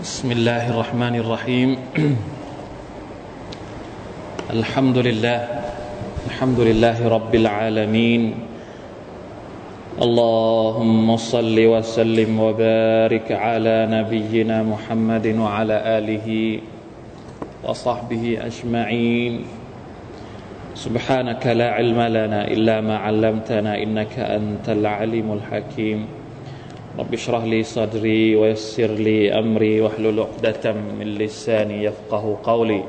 بسم الله الرحمن الرحيم. الحمد لله. الحمد لله رب العالمين. اللهم صل وسلم وبارك على نبينا محمد وعلى آله وصحبه أجمعين. سبحانك لا علم لنا إلا ما علمتنا إنك أنت العليم الحكيم. رب اشرح لي صدري ويسر لي أمري واحلل عقدة من لساني يفقه قولي.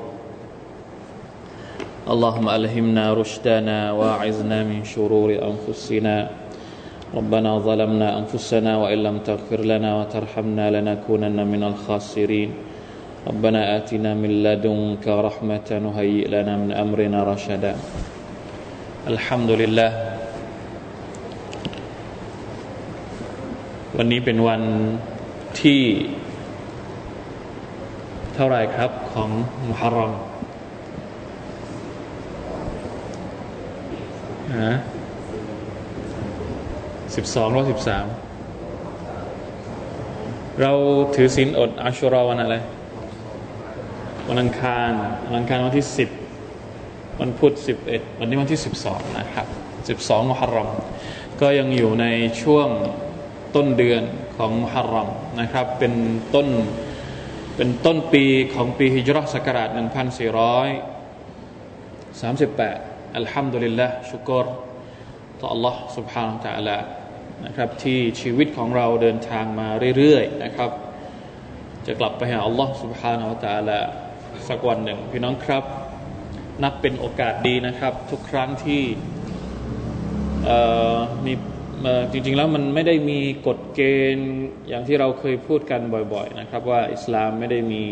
اللهم ألهمنا رشدنا واعذنا من شرور أنفسنا. ربنا ظلمنا أنفسنا وإن لم تغفر لنا وترحمنا لنكونن من الخاسرين. ربنا آتنا من لدنك رحمة وهيئ لنا من أمرنا رشدا. الحمد لله วันนี้เป็นวันที่เท่าไรครับของมุฮัรรอมฮะสิบสองหรือสิบสามเราถือศีลอดอาชุราวันอะไร วันอังคารวันอังคารวันที่สิบวันพุธสิบเอ็ดวันนี้วันที่สิบสองนะครับสิบสองมุฮัรรอมก็ยังอยู่ในช่วง ต้นเดือนของมุฮัรรัมนะครับเป็นต้นเป็นต้นปีของปีฮิจรัชศักราช1438อัลฮัมดุลิลละชุกรต่อ Allah سبحانه และ تعالى นะครับที่ชีวิตของเราเดินทางมาเรื่อยๆนะครับจะกลับไปหา Allah سبحانه และ تعالى สักวันหนึ่ง พี่น้องครับ นับเป็นโอกาสดีนะครับ ทุกครั้งที่มี จริงๆแล้วมันไม่ได้มีกฎเกณฑ์อย่างที่เราเคยพูดกันบ่อย ๆ นะครับ ว่าอิสลามไม่ได้มี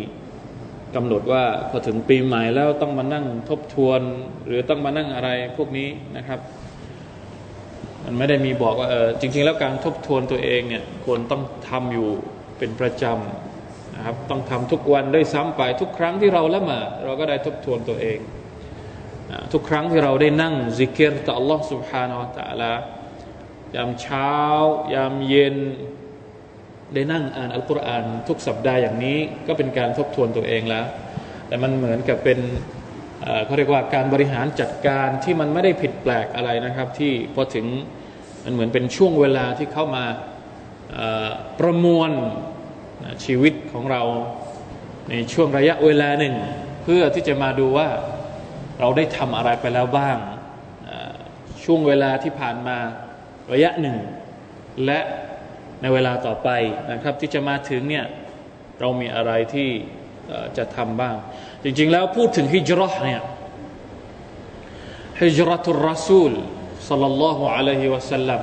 กำหนดว่าพอถึงปีใหม่แล้วต้องมานั่งทบทวน หรือต้องมานั่งอะไรพวกนี้นะครับ มันไม่ได้มีบอกว่าเออจริง ๆ แล้วการทบทวนตัวเองเนี่ยควรต้องทำอยู่เป็นประจำนะครับต้องทำทุกวันด้วยซ้ำไป ทุกครั้งที่เราละหมาดเราก็ได้ทบทวนตัวเอง ทุกครั้งที่เราได้นั่งซิกเกตต่อ Allah سبحانه และ تعالى ยามเช้า ยามเย็น ได้นั่งอ่านอัลกุรอานทุกสัปดาห์อย่างนี้ ก็เป็นการทบทวนตัวเองแล้ว แต่มันเหมือนกับเป็นเขาเรียกว่าการบริหารจัดการที่มันไม่ได้ผิดแปลกอะไรนะครับ ที่พอถึงมันเหมือนเป็นช่วงเวลาที่เข้ามาประมวลชีวิตของเราในช่วงระยะเวลาหนึ่ง เพื่อที่จะมาดูว่าเราได้ทำอะไรไปแล้วบ้าง ช่วงเวลาที่ผ่านมา ระยะหนึ่ง และในเวลาต่อไปนะครับที่จะมาถึงเนี่ยเรามีอะไรที่จะทำบ้าง จริง ๆ แล้วพูดถึงฮิจรัชเนี่ยฮิจรัตุลรอซูลสัลลัลลอฮุอะลัยฮิวะสัลลัม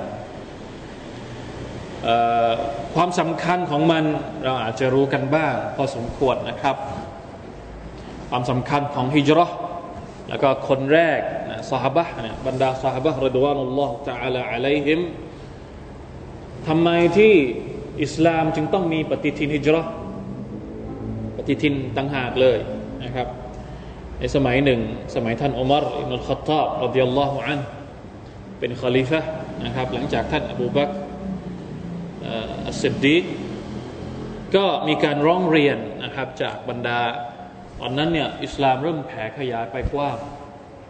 ความสำคัญของมันเราอาจจะรู้กันบ้าง พอสมควรนะครับ ความสำคัญของฮิจรัชแล้วก็คนแรก สหบะเนี่ยบรรดาสหบะรดวานุลลอฮฺตะอาลาอะลัยทำไมที่อิสลามจึงต้องมีปฏิทินฮิจรัปฏิทินต่างหากเลยนะครับในสมัยหนึ่ง สมัยท่านอุมารอิบนุลขัตตาบรดิยัลลอฮุอันเป็นคลิฟะนะครับหลังจากท่านอบูบักร อัศศิดดีกก็มีการร้องเรียนนะครับจากบรรดา ตอนนั้นเนี่ยอิสลามเริ่มแผ่ขยายไปกว้าง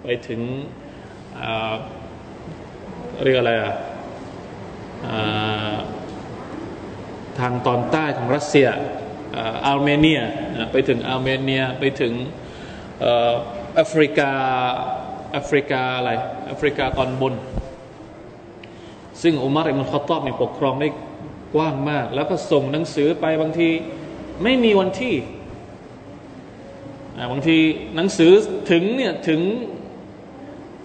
ไปถึงเรียกอะไรอะทางตอนใต้ของรัสเซียอาร์เมเนียไปถึงอาร์เมเนียไปถึงแอฟริกาแอฟริกาอะไรแอฟริกาตอนบน ซึ่งอุมารอิมุลขตอบเนี่ยปกครองได้กว้างมาก แล้วก็ส่งหนังสือไปบางทีไม่มีวันที่บางทีหนังสือถึงเนี่ยถึง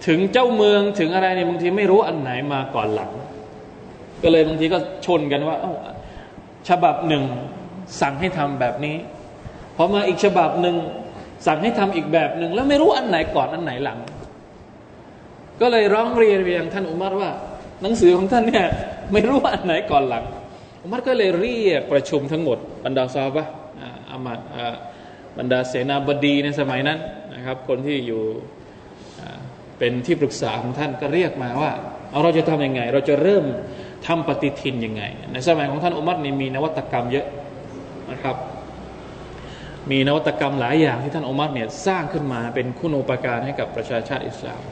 ถึงเจ้าเมืองถึงอะไรเนี่ยบางทีไม่รู้อันไหนมาก่อนหลัง ก็เลยบางทีก็ชนกันว่าฉบับหนึ่งสั่งให้ทำแบบนี้พอมาอีกฉบับหนึ่งสั่งให้ทำอีกแบบหนึ่งแล้วไม่รู้อันไหนก่อนอันไหนหลัง ก็เลยร้องเรียนไปยังท่านอุมัรว่า หนังสือของท่านเนี่ยไม่รู้อันไหนก่อนหลังอุมัรก็เลยเรียกประชุมทั้งหมดบรรดาซาบะอามัดบรรดาเสนาบดีในสมัยนั้นนะครับ คนที่อยู่ เป็นที่ปรึกษาของท่านก็เรียกมาว่าเอาเราจะทํำยังไง เราจะเริ่มทำปฏิทินยังไง ในสมัยของท่านอุมัรนี่มีนวัตกรรมเยอะนะครับ มีนวัตกรรมหลายอย่างที่ท่านอุมัรเนี่ยสร้างขึ้นมาเป็นคุณูปการให้กับประชาชาติอิสลาม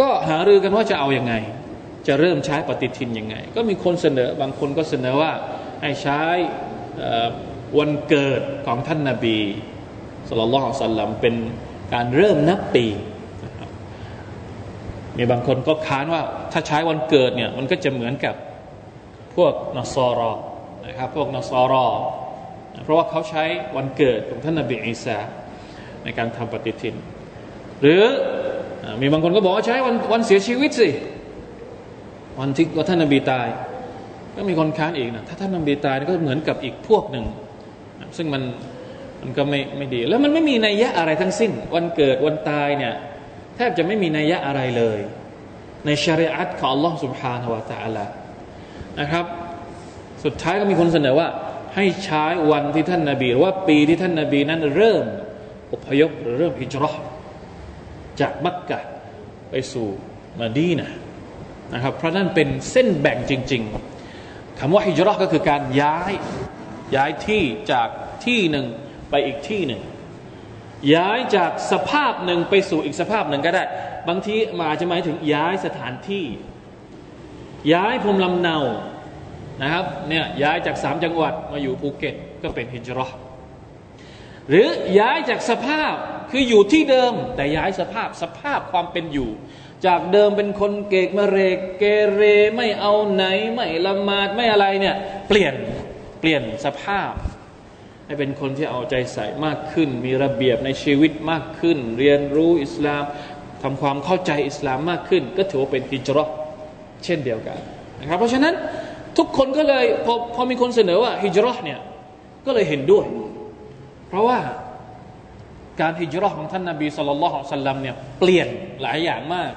ก็หารือกันว่าจะเอาอยัางไง จะเริ่มใช้ปฏิทินยังไง ก็มีคนเสนอบางคนก็เสนอว่าให้ใช้วันเกิดของท่านนาบีสุลต่านสัลลัมเป็นการเริ่มนับปี มีบางคนก็ค้านว่าถ้าใช้วันเกิดเนี่ยมันก็จะเหมือนกับพวกนสอรอนะครับพวกนสอรอเพราะว่าเขาใช้วันเกิดของท่านนบีอิสาในการทำปฏิทิน หรือมีบางคนก็บอกว่าใช้วันวันเสียชีวิตสิวันที่ว่าท่านนบีตาย ก็มีคนค้านอีกนะถ้าท่านนบีตายก็เหมือนกับอีกพวกหนึ่ง ซึ่งมันมันก็ไม่ไม่ดี แล้วมันไม่มีนัยยะอะไรทั้งสิ้น วันเกิดวันตายเนี่ย แทบจะไม่มีนัยยะอะไรเลย ในชริอัตของ Allah سبحانه และ تعالى นะครับสุดท้ายก็มีคนเสนอว่าให้ใช้วันที่ท่านนาบีหรือว่าปีที่ท่านนาบีนั้นเริ่มอพยพหรือเริ่มฮิจรัชจากมักกะไปสู่มาดีนะนะครับเพราะนั่นเป็นเส้นแบ่งจริง ๆคำว่าฮิจรัชก็คือการย้ายย้ายที่จากที่หนึ่งไปอีกที่หนึ่ง ย้ายจากสภาพหนึ่งไปสู่อีกสภาพหนึ่งก็ได้ บางทีมาจะหมายถึงย้ายสถานที่ ย้ายภูมิลำเนานะครับเนี่ยย้ายจากสามจังหวัดมาอยู่ภูเก็ตก็เป็นฮิจรัชหรือย้ายจากสภาพคืออยู่ที่เดิมแต่ย้ายสภาพสภาพความเป็นอยู่ จากเดิมเป็นคนเกกมะเรกเกเรไม่เอาไหนไม่ละหมาดไม่อะไรเนี่ยเปลี่ยนเปลี่ยนสภาพ ให้เป็นคนที่เอาใจใส่มากขึ้น มีระเบียบในชีวิตมากขึ้น เรียนรู้อิสลามทำความเข้าใจอิสลามมากขึ้น ก็ถือว่าเป็นฮิจรัชเช่นเดียวกันนะครับเพราะฉะนั้นทุกคนก็เลยพอพอมีคนเสนอว่าฮิจรัชเนี่ยก็เลยเห็นด้วย เพราะว่าการฮิจรัชของท่านนาบีสุลต่านสัลลัมเนี่ยเปลี่ยนหลายอย่างมาก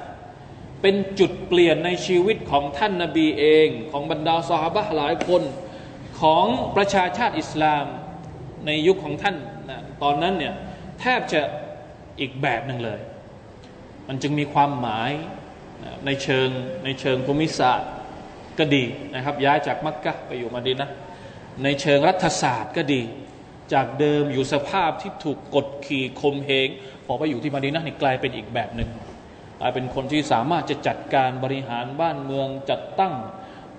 เป็นจุดเปลี่ยนในชีวิตของท่านนาบีเอง ของบรรดาสหายหลายคนของประชาชาติอิสลาม ในยุคของท่านนะตอนนั้นเนี่ยแทบจะอีกแบบหนึ่งเลย มันจึงมีความหมายในเชิงในเชิงภูมิศาสตร์ก็ดีนะครับ ย้ายจากมักกะไปอยู่มาดีนะ ในเชิงรัฐศาสตร์ก็ดี จากเดิมอยู่สภาพที่ถูกกดขี่ข่มเหงพอไปอยู่ที่มาดีนะนี่กลายเป็นอีกแบบหนึ่งกลายเป็นคนที่สามารถจะจัดการบริหารบ้านเมืองจัดตั้ง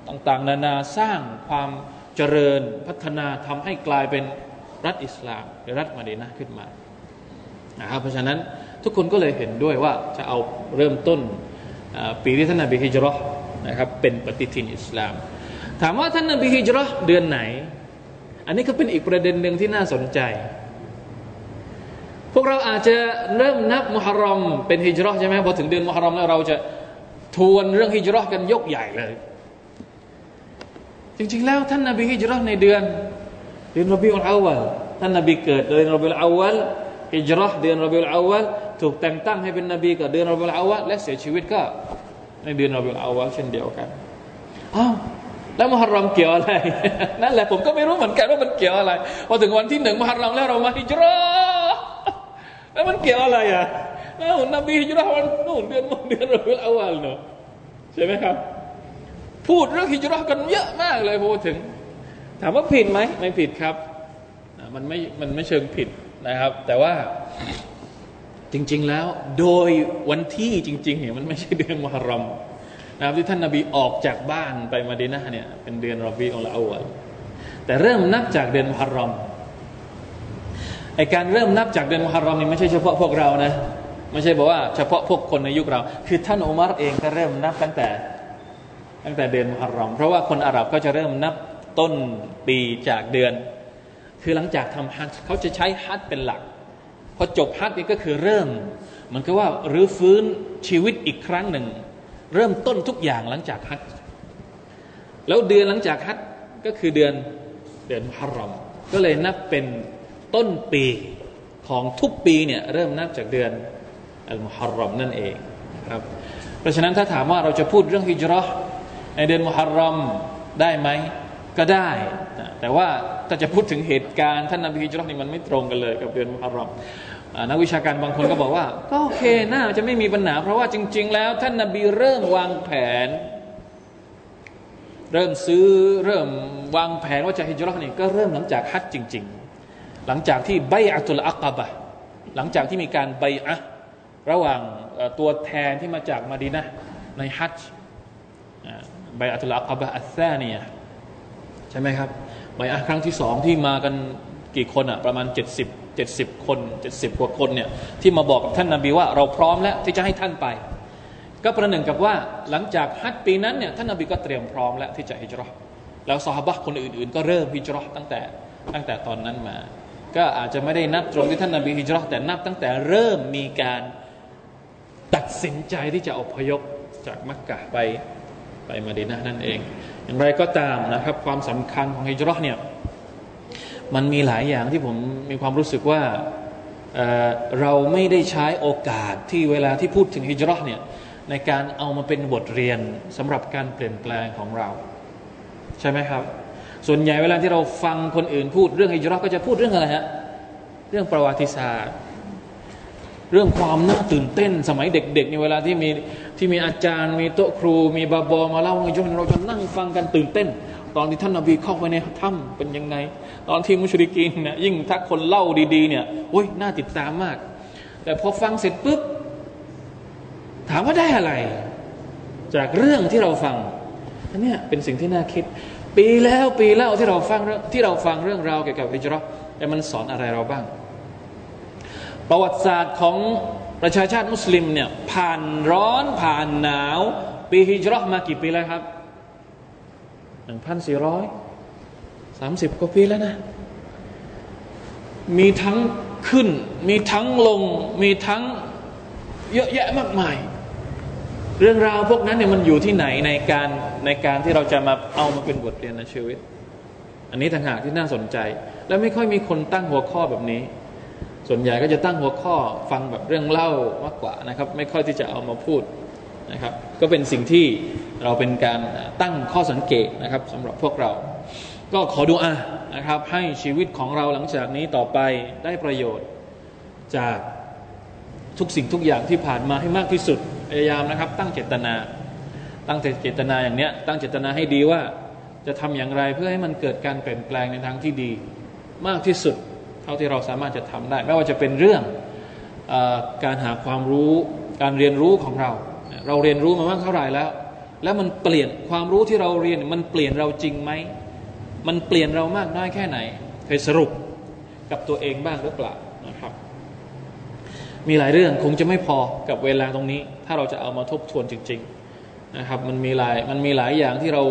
ต่างๆ นานาสร้างความเจริญพัฒนาทำให้กลายเป็น รัฐอิสลามหรือรัฐมาดีนะขึ้นมานะครับเพราะฉะนั้นทุกคนก็เลยเห็นด้วยว่าจะเอาเริ่มต้นปีที่ท่านนบีฮิจรัชนะครับเป็นปฏิทินอิสลาม ถามว่าท่านนบีฮิจรัชเดือนไหน อันนี้ก็เป็นอีกประเด็นหนึ่งที่น่าสนใจ พวกเราอาจจะเริ่มนับมุฮัรรอมเป็นฮิจรัชใช่ไหมพอถึงเดือนมุฮัรรอมแล้วเราจะทวนเรื่องฮิจรัชกันยกใหญ่เลย จริงๆแล้วท่านนบีฮิจรัชในเดือน เดือนรบิอุลอาวลท่านนบีเกิดเดือนรบิอุลอาวลฮิจรัชเดือนรบิอุลอาวลถูกแต่งตั้งให้เป็นนบีกับเดือนรบิอุลอาวลและเสียชีวิตก็ ในเดือนรบิอุลอาวลเช่นเดียวกันอ้าวแล้วมหรอมเกี่ยวอะไร นั่นแหละผมก็ไม่รู้เหมือนกันว่ามันเกี่ยวอะไรพอถึงวันที่หนึ่งมหรอมแล้วเรามาฮิจรัชแล้วมันเกี่ยวอะไรอะแล้วนบีฮิจรัชวันนู่นเดือนเดือนรบิอุลอาวลเนาะใช่ไหมครับ พูดเรื่องฮิจรัชกันเยอะมากเลยพอถึง ถามว่าผิดไหมไม่ผิดครับมันไม่มันไม่เชิงผิดนะครับ แต่ว่าจริง ๆ แล้วโดยวันที่จริงๆเนี่ยมันไม่ใช่เดือนมุฮัรรอมนะครับที่ท่านนาบีออกจากบ้านไปมาดีนาเนี่ยเป็นเดือนรอบีองละอวลแต่เริ่มนับจากเดือนมุฮัรรอมไอการเริ่มนับจากเดือนมุฮัรรอมนี่ไม่ใช่เฉพาะพวกเรานะไม่ใช่บอกว่าเฉพาะพวกคนในยุคเรา คือท่านอุมารเองก็เริ่มนับตั้งแต่ตั้งแต่เดือนมุฮัรรอม เพราะว่าคนอาหรับก็จะเริ่มนับ ต้นปีจากเดือน คือหลังจากทำฮัจเขาจะใช้ฮัจเป็นหลัก พอจบฮัจนี่ก็คือเริ่มเหมือนกับว่ารื้อฟื้นชีวิตอีกครั้งหนึ่ง เริ่มต้นทุกอย่างหลังจากฮัจแล้วเดือนหลังจากฮัจก็คือเดือนเดือนฮารอม ก็เลยนับเป็นต้นปีของทุกปีเนี่ยเริ่มนับจากเดือนอัลมุฮัรรอมนั่นเองครับเพราะฉะนั้นถ้าถามว่าเราจะพูดเรื่องฮิจรัชในเดือนมุฮัรรอมได้ไหม ก็ได้ แต่ว่าถ้าจะพูดถึงเหตุการณ์ท่านนบีฮิจรัตนี่มันไม่ตรงกันเลยกับเดือนมุฮัรรอมนักวิชาการบางคนก็บอกว่า ก็โอเคน่าจะไม่มีปัญหา เพราะว่าจริง ๆ แล้วท่านนบีเริ่มวางแผน เริ่มซื้อเริ่มวางแผนว่าจะฮิจรัตนี่ก็เริ่มหลังจากฮัจจริง ๆ หลังจากที่ใบอัตุลอักบะหลังจากที่มีการใบอะระหว่างตัวแทนที่มาจากมาดีนะในฮัจใบอัตุลอักบะอัลซานีย ใช่ไหมครับใบอะครั้งที่สองที่มากันกี่คนอะประมาณ 70 70 คน 70กว่าคนเนี่ยที่มาบอกกับท่านนาบีว่า เราพร้อมแล้วที่จะให้ท่านไป ก็ประหนึ่งกับว่าหลังจากฮัจปีนั้นเนี่ยท่านนาบีก็เตรียมพร้อมแล้วที่จะฮิจรัชแล้วสหบะคนอื่นๆ ก็เริ่มฮิจรัชตั้งแต่ตั้งแต่ตอนนั้นมา ก็อาจจะไม่ได้นับตรงที่ท่านนาบีฮิจรัชแต่นับตั้งแต่เริ่มมีการตัดสินใจที่จะอพยพจากมักกะไปไปมาดีนะนั่นเอง อย่างไรก็ตามนะครับ ความสำคัญของฮิจรัชเนี่ยมันมีหลายอย่างที่ผมมีความรู้สึกว่าเเราไม่ได้ใช้โอกาสที่เวลาที่พูดถึงฮิจรัชเนี่ยในการเอามาเป็นบทเรียนสำหรับการเปลี่ยนแปลงของเรา ใช่ไหมครับ ส่วนใหญ่เวลาที่เราฟังคนอื่นพูดเรื่องฮิจรัชก็จะพูดเรื่องอะไรฮะเรื่องประวัติศาสตร์ เรื่องความน่าตื่นเต้นสมัยเด็กๆในเวลาที่มี ที่มีอาจารย์มีโต๊ะครู มีบาบอมาเล่าให้จนเราจะนั่งฟังกันตื่นเต้น ตอนที่ท่านนาบีเข้าไปในถ้ำเป็นยังไง ตอนที่มุชริกินเนี่ยยิ่งถ้าคนเล่าดีๆเนี่ยโอ้ยน่าติดตามมาก แต่พอฟังเสร็จปุ๊บถามว่าได้อะไร จากเรื่องที่เราฟังอันนี้เป็นสิ่งที่น่าคิด ปีแล้วปีเล่าที่เราฟังที่เราฟังเรื่องราวเกี่ยวกับอิจรัแต่มันสอนอะไรเราบ้าง ประวัติศาสตร์ของ ประชาชาติมุสลิมเนี่ยผ่านร้อนผ่านหนาว ปีฮิจรัมากี่ปีแล้วครับหนึ่งพันสี่ร้อยสามสิบกว่าปีแล้วนะ มีทั้งขึ้น มีทั้งลง มีทั้งเยอะแยะมากมาย เรื่องราวพวกนั้นเนี่ยมันอยู่ที่ไหนในการในการที่เราจะมาเอามาเป็นบทเรียนในชีวิต อันนี้ต่างหากที่น่าสนใจ และไม่ค่อยมีคนตั้งหัวข้อแบบนี้ ส่วนใหญ่ก็จะตั้งหัวข้อฟังแบบเรื่องเล่ามากกว่านะครับ ไม่ค่อยที่จะเอามาพูดนะครับ ก็เป็นสิ่งที่เราเป็นการตั้งข้อสังเกตนะครับสำหรับพวกเรา ก็ขอดูอานะครับให้ชีวิตของเราหลังจากนี้ต่อไปได้ประโยชน์จากทุกสิ่งทุกอย่างที่ผ่านมาให้มากที่สุดพยายามนะครับ ตั้งเจตนา ตั้งเจตนาอย่างเนี้ยตั้งเจตนาให้ดีว่าจะทำอย่างไรเพื่อให้มันเกิดการเปลี่ยนแปลงในทางที่ดี มากที่สุด เท่าที่เราสามารถจะทำได้ ไม่ว่าจะเป็นเรื่องอการหาความรู้การเรียนรู้ของเรา เราเรียนรู้มามากเท่าไหร่แล้ว แล้วมันเปลี่ยนความรู้ที่เราเรียนมันเปลี่ยนเราจริงไหมมันเปลี่ยนเรามากน้อยแค่ไหนเคยสรุปกับตัวเองบ้างหรือเปล่านะครับ มีหลายเรื่องคงจะไม่พอกับเวลาตรงนี้ ถ้าเราจะเอามาทบทวนจริง ๆนะครับ มันมีหลายมันมีหลายอย่างที่เรา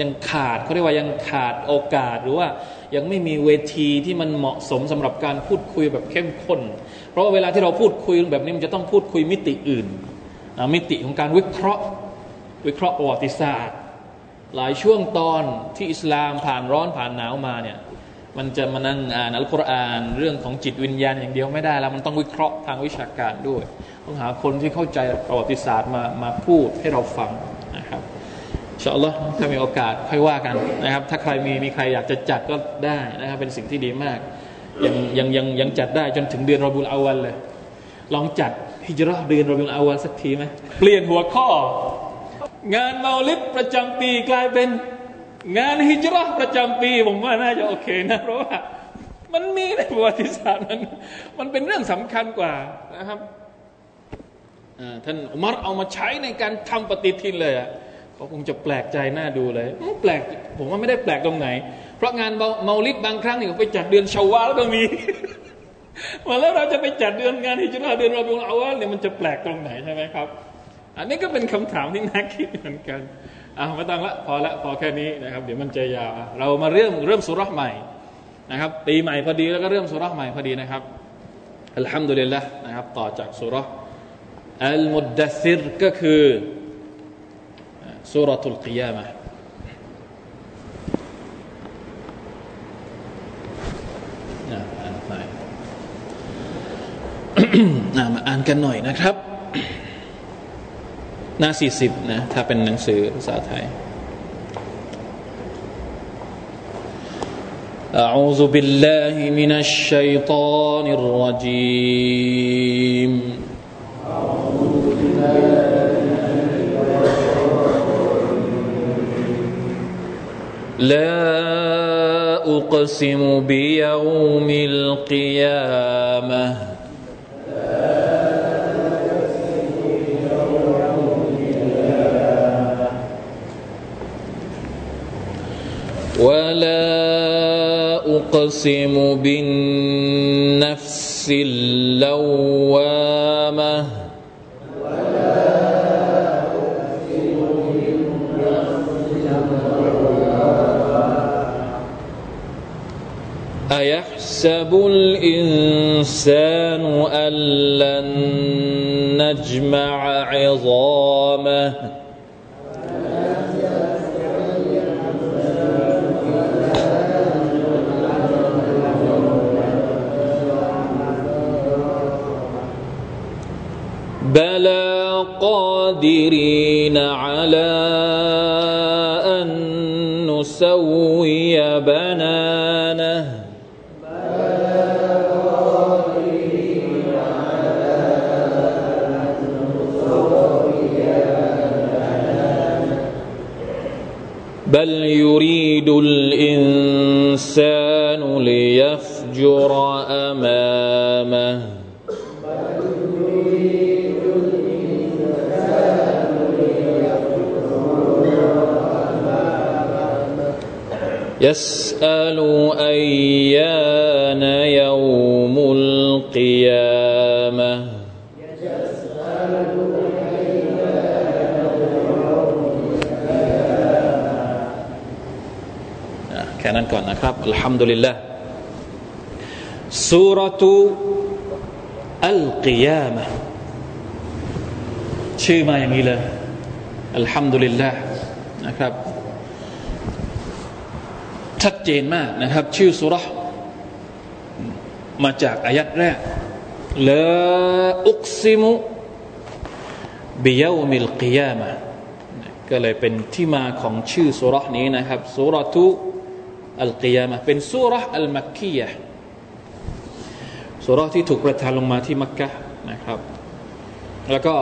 ยังขาดเขาเรียกว่ายังขาดโอกาสหรือว่า ยังไม่มีเวทีที่มันเหมาะสมสำหรับการพูดคุยแบบเข้มข้น เพราะว่าเวลาที่เราพูดคุยแบบนี้มันจะต้องพูดคุยมิติอื่น มิติของการวิเคราะห์ วิเคราะห์ประวัติศาสตร์ หลายช่วงตอนที่อิสลามผ่านร้อนผ่านหนาวมาเนี่ยมันจะมานั่งอ่านอัลกุรอานเรื่องของจิตวิญญาณอย่างเดียวไม่ได้แล้วมันต้องวิเคราะห์ทางวิชาการด้วย ต้องหาคนที่เข้าใจประวัติศาสตร์มามาพูดให้เราฟัง นะครับชอัลลอฮ์ถ้ามีโอกาสค่อยว่ากันนะครับ ถ้าใครมีมีใครอยากจะจัดก็ได้นะครับ เป็นสิ่งที่ดีมาก ยังยังยังยังจัดได้จนถึงเดือนรอบุลอาวันเลย ลองจัดฮิจรัชเดือนรอบุลอาวันสักทีไหมเปลี่ยนหัวข้อ งานเมาลิดประจำปีกลายเป็น งานฮิจรัชประจำปี ผมว่าน่าจะโอเคนะเพราะว่ามันมีในประวัติศาสตร์มันมันเป็นเรื่องสำคัญกว่านะครับท่านอุมารเอามาใช้ในการทำปฏิทินเลยอะ เขาคงจะแปลกใจน่าดูเลยแปลกผมว่าไม่ได้แปลกตรงไหน เพราะงานเมาลิดบางครั้งเนี่ยไปจัดเดือนชาวาลก็มีมาแล้วเราจะไปจัดเดือนงานฮิจรัชเดือนรอบิอุลอาวาเนี่ยมันจะแปลกตรงไหนใช่ไหมครับ อันนี้ก็เป็นคำถามที่น่าคิดเหมือนกันอะไม่ต้องละพอละพอแค่นี้นะครับ เดี๋ยวมันจะยาวเรามาเริ่มเริ่มสุรษใหม่นะครับปีใหม่พอดีแล้วก็เริ่มสุรษใหม่พอดีนะครับอัลฮัมดุลิลละนะครับ ต่อจากสุรษอัลมุดดัซิรก็คือ สุรทุลกิยามะมาอ่านกันหน่อยนะครับหน้าสี่สิบนะถ้าเป็นหนังสือภาษาไทย أعوذ بالله من الشيطان الرجيم لا أقسم بيوم القيامة. ولا أقسم بالنفس اللوامة. أيحسب الإنسان أن لن نجمع عظامه بلى قادرين على أن نسوي بنانه بل يريد الإنسان ليفجر أمامه. يسأل أيان يوم القيامة. ก่อนนะครับอัลฮัมดุลิลละสุรตูอัลกิยามะชื่อมาอย่างนี้เลยอัลฮัมดุลิลละนะครับชัดเจนมากนะครับ ชื่อสุรมาจากอายัดแรกลาอุกซิมุบิยามิลกิยามะก็เลยเป็นที่มาของชื่อสุรนี้นะครับสุรทุ อัลกิยามะเป็นสุรอัลมักกียะสุรที่ถูกประทานลงมาที่มักกะนะครับ แล้วก็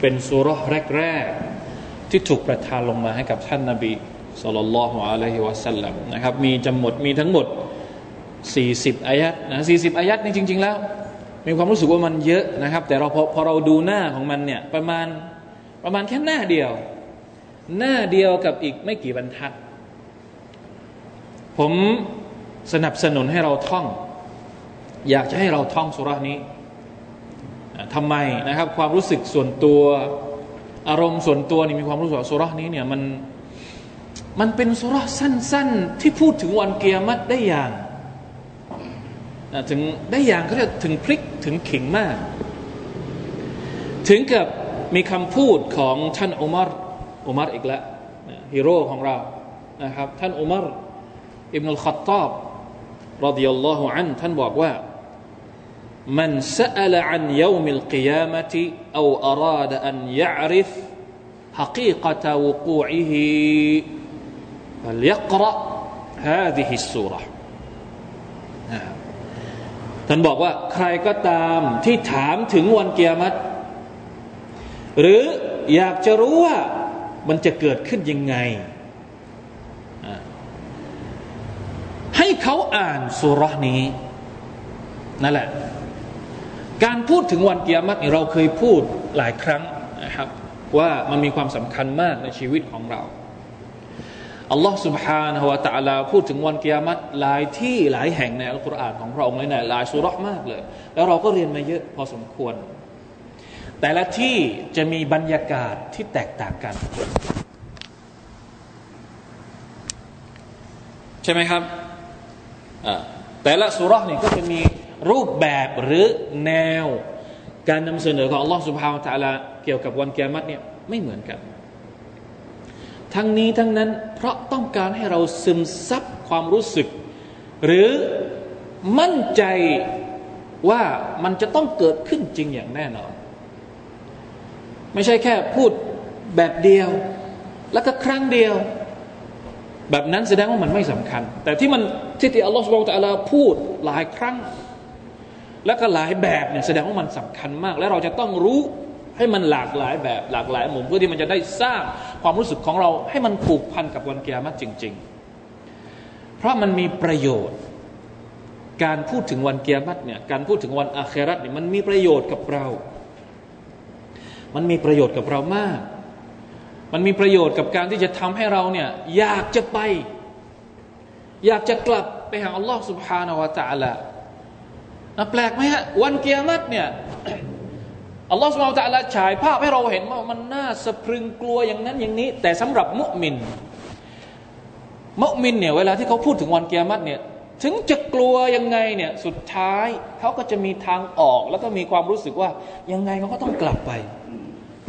เป็นสุรแรกๆที่ถูกประทานลงมาให้กับท่านนาบีสัลลัลลอฮุอะลัยฮิวะสัลลัมนะครับ มีจำหมดมีทั้งหมด 40 อายัดนะ40 อายัดนี่จริง ๆ แล้ว มีความรู้สึกว่ามันเยอะนะครับ แต่เราพอพอเราดูหน้าของมันเนี่ยประมาณประมาณแค่หน้าเดียว หน้าเดียวกับอีกไม่กี่บรรทัด ผมสนับสนุนให้เราท่อง อยากจะให้เราท่องสุรานี้ทำไมนะครับ ความรู้สึกส่วนตัว อารมณ์ส่วนตัวนี่มีความรู้สึกว่าสุรานี้เนี่ยมันมันเป็นสุรสั้น ๆ ที่พูดถึงวันเกียรติได้อย่างถึงได้อย่างก็จะถึงพลิกถึงขิงมาก ถึงกับมีคำพูดของท่านอุมารอุมารอีกแล้วฮีโร่ของเรานะครับ ท่านอุมาร อิบนุลขัตตอบรดิยัลลอฮุอันท่านบอกว่า من سأل عن يوم القيامة أو أراد أن يعرف حقيقة وقوعه فليقرأ هذه السورة ท่านบอกว่าใครก็ตามที่ถามถึงวันเกียรติ หรืออยากจะรู้ว่ามันจะเกิดขึ้นยังไง เขาอ่านสุรนี้นั่นแหละ การพูดถึงวันเกียรติเราเคยพูดหลายครั้งนะครับ ว่ามันมีความสำคัญมากในชีวิตของเราอัลลอฮ์ سبحانه และ تعالى พูดถึงวันกิยามัตหลายที่หลายแห่งในอัลกุรอานของพระองค์เลยนะหลายสุรษมากเลย แล้วเราก็เรียนมาเยอะพอสมควร แต่ละที่จะมีบรรยากาศที่แตกต่างกัน ใช่ไหมครับ แต่ละสุรษนี่ก็จะมีรูปแบบหรือแนวการนำเสนอของอัลลอฮ์ سبحانه และ تعالى เกี่ยวกับวันกิยามัตเนี่ยไม่เหมือนกันทั้งนี้ทั้งนั้นเพราะต้องการให้เราซึมซับความรู้สึก หรือมั่นใจว่ามันจะต้องเกิดขึ้นจริงอย่างแน่นอน ไม่ใช่แค่พูดแบบเดียว แล้วก็ครั้งเดียว แบบนั้นแสดงว่ามันไม่สำคัญ แต่ที่มันที่ที่อัลลอฮฺสุบไบร์ตะลาพูดหลายครั้ง แล้วก็หลายแบบเนี่ยแสดงว่ามันสำคัญมาก และเราจะต้องรู้ให้มันหลากหลายแบบหลากหลายมุมเพื่อที่มันจะได้สร้างความรู้สึกของเราให้มันผูกพันกับวันเกียรติจริง ๆ เพราะมันมีประโยชน์ การพูดถึงวันเกียรติเนี่ยการพูดถึงวันอาเคราตเนี่ยมันมีประโยชน์กับเรา มันมีประโยชน์กับเรามาก มันมีประโยชน์กับการที่จะทำให้เราเนี่ยอยากจะไป อยากจะกลับไปหาอัลลอฮ์ سبحانه และ تعالى แปลกไหมฮะวันเกียรติเนี่ยอัลลอฮฺสุบไบร์ตะลาฉายภาพให้เราเห็นว่ามันน่าสะพรึงกลัวอย่างนั้นอย่างนี้ แต่สำหรับมุมินมุมินเนี่ยเวลาที่เขาพูดถึงวันเกียรติเนี่ยถึงจะกลัวยังไงเนี่ยสุดท้ายเขาก็จะมีทางออก แล้วก็มีความรู้สึกว่ายังไงเขาก็ต้องกลับไป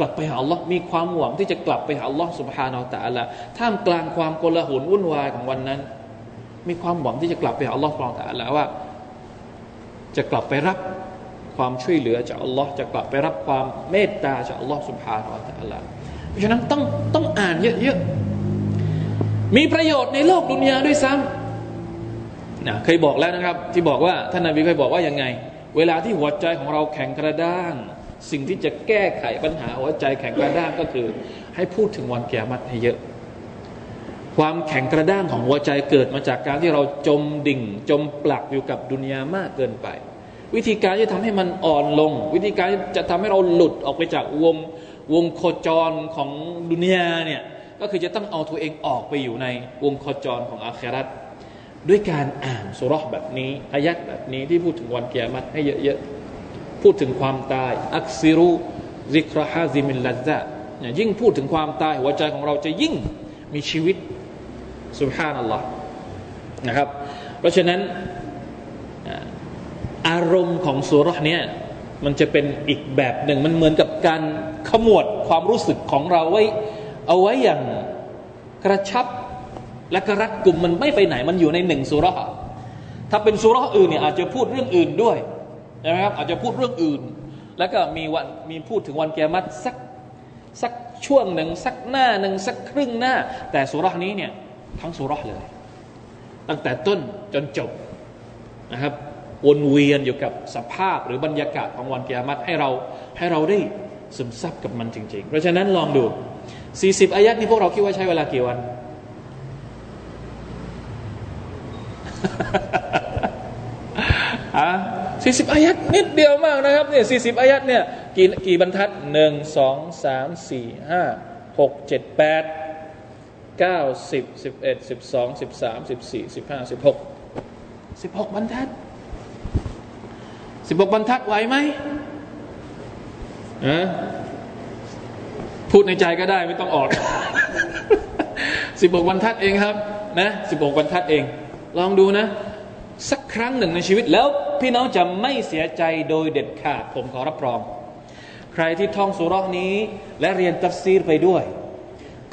กลับไปหาอัลลอฮ์มีความหวังที่จะกลับไปหาอัลลอฮ์สุบฮานาอัลตะลาท่ามกลางความโกลาหลวุ่นวายของวันนั้น มีความหวังที่จะกลับไปหาอัลลอฮ์สุบฮานาอัลตะลาว่า จะกลับไปรับความช่วยเหลือจากอัลลอฮ์จะกลับไปรับความเมตตาจากอัลลอฮ์สุบฮานาอัลลอฮ์เพราะฉะนั้นต้องต้องอ่านเยอะๆมีประโยชน์ในโลกดุนยาด้วยซ้ำนะเคยบอกแล้วนะครับ ที่บอกว่าท่านนาบีเคยบอกว่ายังไง เวลาที่หัวใจของเราแข็งกระด้าง สิ่งที่จะแก้ไขปัญหาหัวใจแข็งกระด้างก็คือ ให้พูดถึงวันเกียรติให้เยอะ ความแข็งกระด้างของหัวใจเกิดมาจากการที่เราจมดิ่ง จมปลักอยู่กับดุนยามากเกินไป วิธีการจะทำให้มันอ่อนลง วิธีการจะทำให้เราหลุดออกไปจากวงวงโคจรของดุนยาเนี่ยก็คือจะต้องเอาตัวเองออกไปอยู่ในวงโคจรของอาคราตด้วยการอ่านสุรษแบบนี้อายัดแบบนี้ที่พูดถึงวันเกียรติให้เยอะๆ พูดถึงความตาย อักซิรุซิกรฮาซิมิลลัซะยิ่งพูดถึงความตายหัวใจของเราจะยิ่งมีชีวิตสุบฮานัลลอฮ์นะครับ เพราะฉะนั้นอารมณ์ของสุรษเนี่ยมันจะเป็นอีกแบบหนึ่งมันเหมือนกับการขมวดความรู้สึกของเราไว้ เอาไว้อย่างกระชับและกระรัดกลุ่มมันไม่ไปไหนมันอยู่ในหนึ่งสุรษถ้าเป็นสุรษอื่นเนี่ยอาจจะพูดเรื่องอื่นด้วย ใช่ไหมครับอาจจะพูดเรื่องอื่น แล้วก็มีวันมีพูดถึงวันแกมัดสักสักช่วงหนึ่งสักหน้าหนึ่งสักครึ่งหน้า แต่สุรษนี้เนี่ยทั้งสุรษเลย ตั้งแต่ต้นจนจบนะครับวนเวียนอยู่กับสภาพหรือบรรยากาศของวันเกิยามัตให้เราให้เราได้ซึมซับกับมันจริง ๆ เพราะฉะนั้นลองดู 40 อายัดนี่พวกเราคิดว่าใช้เวลากี่วัน อะ สี่สิบอายัดนิดเดียวมากนะครับเนี่ยสี่สิบอายัดเนี่ยกี่กี่บรรทัดหนึ่งสองสามสี่ห้าหกเจ็ดแปดเก้าสิบสิบเอ็ดสิบสองสิบสามสิบสี่สิบห้าสิบหกสิบหกบรรทัดสิบหกบรรทัดไหวไหมพูดในใจก็ได้ไม่ต้องออกสิบหกบรรทัดเองครับนะสิบหกบรรทัดเอง ลองดูนะ สักครั้งหนึ่งในชีวิตแล้ว พี่น้องจะไม่เสียใจโดยเด็ดขาดผมขอรับรอง ใครที่ท่องสุรษนี้ และเรียนตัฟซีรไปด้วย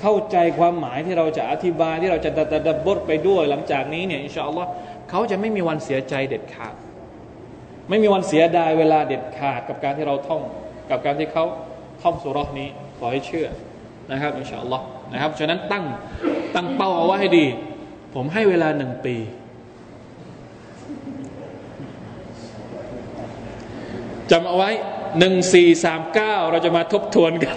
เข้าใจความหมายที่เราจะอธิบายที่เราจะตะดับบทไปด้วย หลังจากนี้เนี่ยอินชาอัลลอฮ์เขาจะไม่มีวันเสียใจเด็ดขาด ไม่มีวันเสียดายเวลาเด็ดขาดกับการที่เราท่อง กับการที่เขาท่องสุรษนี้ขอให้เชื่อนะครับอินชาอัลลอฮ์นะครับฉะนั้นตั้งตั้งเป้าเอาไว้ให้ดี ผมให้เวลาหนึ่งปี จำเอาไว้หนึ่งสี่สามเก้าเราจะมาทบทวนกัน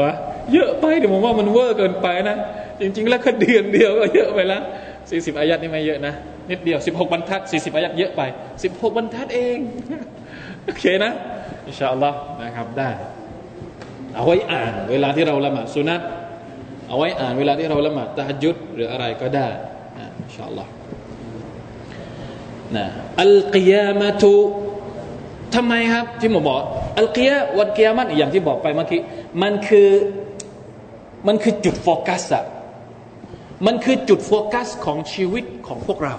วะเยอะไปเดี๋ยวผมว่ามันเวอร์เกินไปนะ จริง ๆ แล้วแค่เดือนเดียวก็เยอะไปแล้วสี่สิบอายัดนี่ไม่เยอะนะนิดเดียวสิบหกบรรทัดสี่สิบอายัดเยอะไปสิบหกบรรทัดเองโอเคนะอินชาอัลลอฮ์นะครับได้ เอาไว้อ่านเวลาที่เราละหมาดสุนัตเอาไว้อ่านเวลาที่เราละหมาดตะฮัจุดหรืออะไรก็ได้อินชาอัลลอฮ์ นะอัลกิยามะตุทำไมครับ ที่ผมบอกอัลกิยาวันกิยามัตอย่างที่บอกไปเมื่อกี้มันคือมันคือจุดโฟกัสอะมันคือจุดโฟกัสของชีวิตของพวกเรา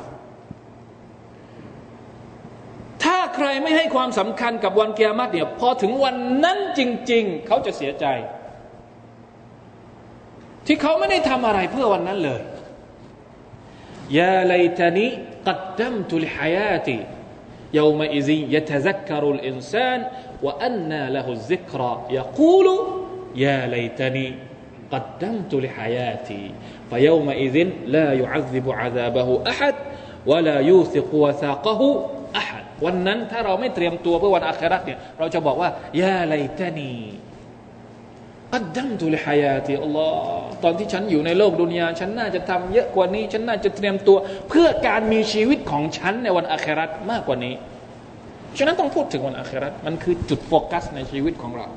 ถ้าใครไม่ให้ความสำคัญกับวันเกียรติเนี่ยพอถึงวันนั้นจริง ๆ เขาจะเสียใจ ที่เขาไม่ได้ทำอะไรเพื่อวันนั้นเลย ยาไลตานีกัดดัมตุลฮายาตี يومئذ يتذكر الإنسان وأنى له الذكرى يقول يا ليتني قدمت لحياتي فيومئذ لا يعذب عذابه أحد ولا يوثق وثاقه أحد วันนั้นถ้าเราไม่เตรียมตัวเพื่อวันอาคราตเนี่ยเราจะบอกว่ายาไลตานี อัดดัมตุลฮายาติอัลลอฮ์ตอนที่ฉันอยู่ในโลกดุนยาฉันน่าจะทำเยอะกว่านี้ ฉันน่าจะเตรียมตัว เพื่อการมีชีวิตของฉันในวันอาคราตมากกว่านี้ ฉะนั้นต้องพูดถึงวันอาคราตมันคือจุดโฟกัสในชีวิตของเรา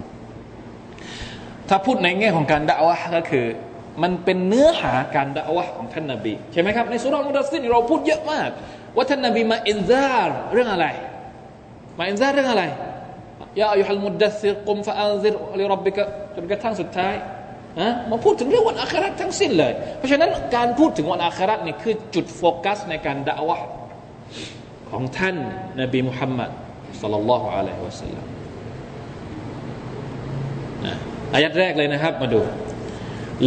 ถ้าพูดในแง่ของการด่าวะก็คือ มันเป็นเนื้อหาการด่าวะของท่านนาบีใช่ไหมครับในสุรามุดดัสซิรเราพูดเยอะมาก ว่าท่านนาบีมาإنذارเรื่องอะไร มาإنذارเรื่องอะไร يا أيها المدثر قم فأنذر لربكจนกระทั่งสุดท้ายนะมาพูดถึงเรื่องวันอาคราทั้งสิ้นเลย เพราะฉะนั้นการพูดถึงวันอาครานี่คือจุดโฟกัสในการด่าวะของท่านนบีมุฮัมมัดصلى الله عليه وسلمนะอายัดแรกเลยนะครับ มาดู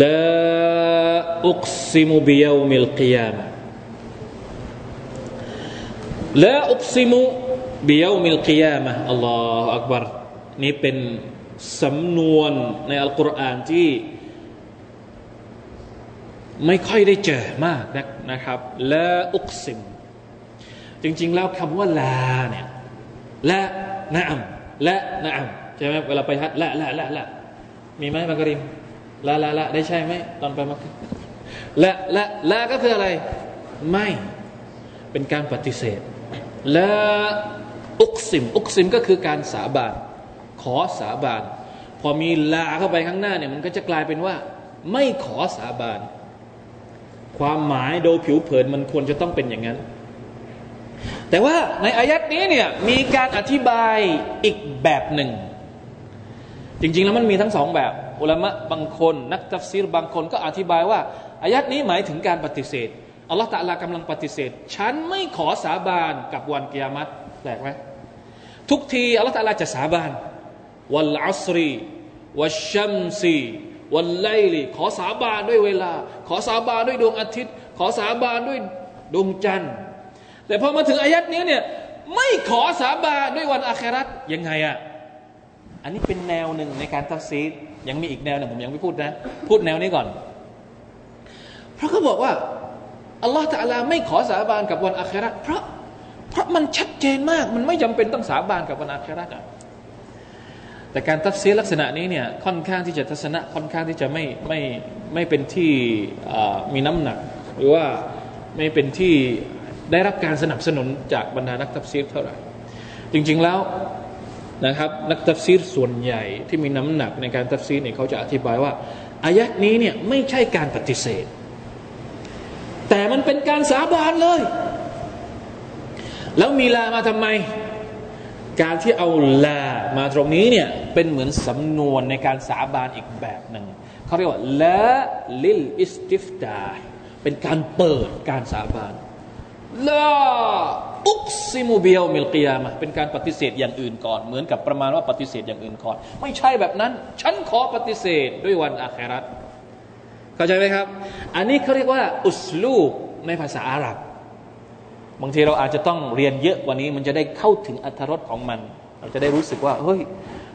لا أقسم بيوم القيامةลาอุกซิมุ บิยามิลกิยามะอัลลอฮฺอักบารนี่เป็นสำนวนในอัลกุรอานที่ไม่ค่อยได้เจอมากนักนะครับละอุกซิม จริง ๆ แล้วคำว่าลาเนี่ยและนะอัมละนะอัมใช่ไหมเวลาไปฮัดละละละละมีไหมมักริมละละละได้ใช่ไหมตอนไปมักละละละก็คืออะไร ไม่เป็นการปฏิเสธละ อุกซิม อุกซิมก็คือการสาบาน ขอสาบาน พอมีลาเข้าไปข้างหน้าเนี่ยมันก็จะกลายเป็นว่า ไม่ขอสาบาน ความหมายโดยผิวเผินมันควรจะต้องเป็นอย่างนั้น แต่ว่าในอายัดนี้เนี่ยมีการอธิบายอีกแบบหนึ่ง จริง ๆ แล้วมันมีทั้งสองแบบอุลามะบางคน นักตัฟซีรบางคนก็อธิบายว่าอายัดนี้หมายถึงการปฏิเสธอัลลอฮฺตะลากำลังปฏิเสธ ฉันไม่ขอสาบานกับวันกิยามัต แปลกไหมทุกทีอัลลอฮฺตะลาจะสาบานوالعصر والشمس والليلขอสาบานด้วยเวลา ขอสาบานด้วยดวงอาทิตย์ ขอสาบานด้วยดวงจันทร์ แต่พอมาถึงอายัดนี้เนี่ยไม่ขอสาบานด้วยวันอาคราตยังไงอะอันนี้เป็นแนวหนึ่งในการทัฟซีดยังมีอีกแนวหนึ่งผมยังไม่พูดนะ พูดแนวนี้ก่อน เพราะเขาบอกว่าอัลลอฮฺตะลาไม่ขอสาบานกับวันอาคราตเพราะ เพราะมันชัดเจนมาก มันไม่จำเป็นต้องสาบานกับวันอาคราะแต่การตัดเสียลักษณะนี้เนี่ยค่อนข้างที่จะทัศนะค่อนข้างที่จะไม่ไม่ไม่เป็นที่มีน้ำหนัก หรือว่าไม่เป็นที่ได้รับการสนับสนุนจากบรรดานักตัฟซีรเท่าไหร่ จริงๆแล้วนะครับนักตัฟซีรส่วนใหญ่ที่มีน้ำหนักในการตัฟซีรเนี่ยเขาจะอธิบายว่าอายะนี้เนี่ยไม่ใช่การปฏิเสธ แต่มันเป็นการสาบานเลย แล้วมีลามาทำไม การที่เอาลามาตรงนี้เนี่ยเป็นเหมือนสำนวนในการสาบานอีกแบบหนึ่งเขาเรียกว่าละللاستفتاحเป็นการเปิดการสาบานلا أقسم بيوم القيامةเป็นการปฏิเสธอย่างอื่นก่อน เหมือนกับประมาณว่าปฏิเสธอย่างอื่นก่อน ไม่ใช่แบบนั้น ฉันขอปฏิเสธด้วยวันอาคราตเข้าใจไหมครับ อันนี้เขาเรียกว่า أسلوبในภาษาอาหรับ บางทีเราอาจจะต้องเรียนเยอะกว่านี้มันจะได้เข้าถึงอรรถรสของมัน เราจะได้รู้สึกว่าเฮ้ย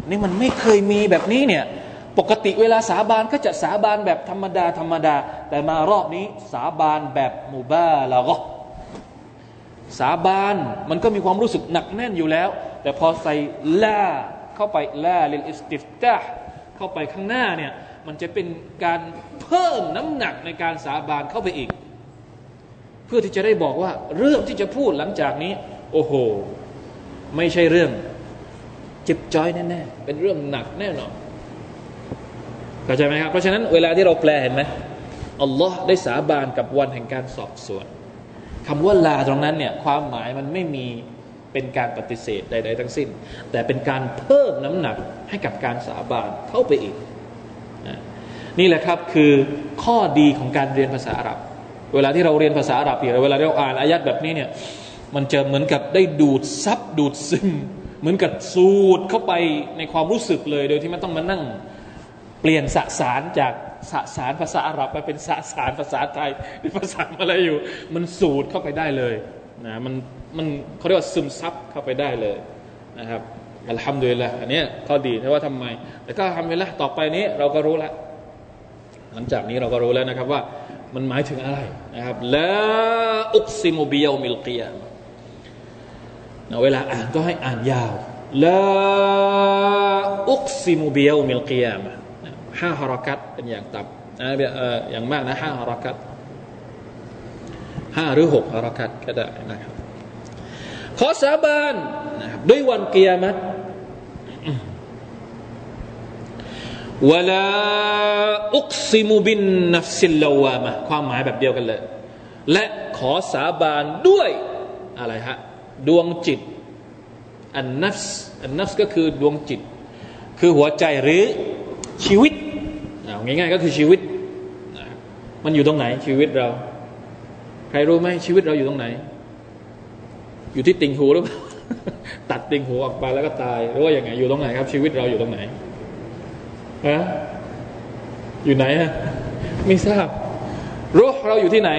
นี่มันไม่เคยมีแบบนี้เนี่ยปกติเวลาสาบานก็จะสาบานแบบธรรมดาธรรมดา แต่มารอบนี้สาบานแบบมูบาละก็สาบานมันก็มีความรู้สึกหนักแน่นอยู่แล้ว แต่พอใส่ลาเข้าไปลาลิลอิสติฟตาเข้าไปข้างหน้าเนี่ยมันจะเป็นการเพิ่มน้ำหนักในการสาบานเข้าไปอีก พื่อที่จะได้บอกว่า เรื่องที่จะพูดหลังจากนี้ โอ้โห ไม่ใช่เรื่องเจ็บจ้อยแน่ๆเป็นเรื่องหนักแน่นอนเข้าใจไหมครับเพราะฉะนั้นเวลาที่เราแปลเห็นไหมอัลลอฮ์ได้สาบานกับวันแห่งการสอบสวนคำว่าลาตรงนั้นเนี่ยความหมายมันไม่มีเป็นการปฏิเสธใด ๆ ทั้งสิ้น แต่เป็นการเพิ่มน้ำหนักให้กับการสาบานเข้าไปอีก นี่แหละครับคือข้อดีของการเรียนภาษาอาหรับ เวลาที่เราเรียนภาษาอาหรับเนี่ยเวลาเราอ่านอายัดแบบนี้เนี่ยมันจะเหมือนกับได้ดูดซับดูดซึม เหมือนกับสูดเข้าไปในความรู้สึกเลย โดยที่ไม่ต้องมานั่งเปลี่ยนสสารจากสสารภาษาอาหรับไปเป็นสสารภาษาไทยหรือภาษาอะไรอยู่ มันสูดเข้าไปได้เลยนะมันมันเขาเรียกว่าซึมซับเข้าไปได้เลยนะครับอัลฮัมดุลิลละอันนี้ข้อดีแต่ว่าทำไม แต่ก็ทำไปแล้วต่อไปนี้เราก็รู้แล้วหลังจากนี้เราก็รู้แล้วนะครับว่า มันหมายถึงอะไรนะครับละอุกซิมุบิยามิลกิยามเวลาอ่านก็ให้อ่านยาวละอุกซิมุบิยามิลกิยามห้าฮารักัตเป็นอย่างต่ำนะอย่างมากนะห้าฮารักัตห้าหรือหกฮารักัตก็ได้นะครับขอสาบานนะครับด้วยวันเกียรติ ولا أقسم بالنفس اللوامةความหมายแบบเดียวกันเลย และขอสาบานด้วยอะไรฮะดวงจิตالنفس النفسก็คือดวงจิต คือหัวใจหรือชีวิตง่ายๆก็คือชีวิต มันอยู่ตรงไหนชีวิตเรา ใครรู้ไหมชีวิตเราอยู่ตรงไหน อยู่ที่ติ่งหูหรือเปล่าตัดติ่งหูออกไปแล้วก็ตายหรือว่าอย่างไงอยู่ตรงไหนครับ ชีวิตเราอยู่ตรงไหน ฮะอยู่ไหนฮะไม่ทราบรู้เราอยู่ที่ไหน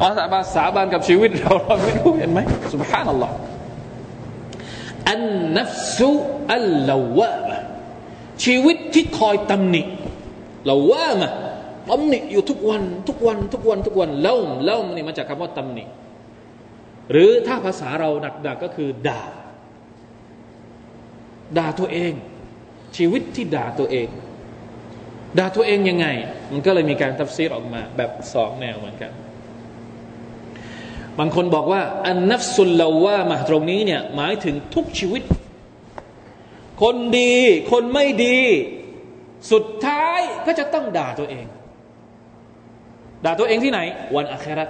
อาสาบานสาบานกับชีวิตเราเราไม่รู้เห็นไหมสุบฮานัลลอฮ์อันนัฟซุอัลลาวะชีวิตที่คอยตำหนิลาวะมะตำหนิอยู่ทุกวัน ทุกวัน ทุกวัน ทุกวันเล่าเล่านี่มาจากคำว่าตำหนิ หรือถ้าภาษาเราหนักๆก็คือด่า ด่าตัวเอง ชีวิตที่ด่าตัวเอง ด่าตัวเองยังไง มันก็เลยมีการทับซีรออกมา แบบสองแนวเหมือนกัน บางคนบอกว่า อันนัฟสุลลาว่ามาตรงนี้เนี่ย หมายถึงทุกชีวิต คนดีคนไม่ดี สุดท้ายก็จะต้องด่าตัวเอง ด่าตัวเองที่ไหน วันอัครา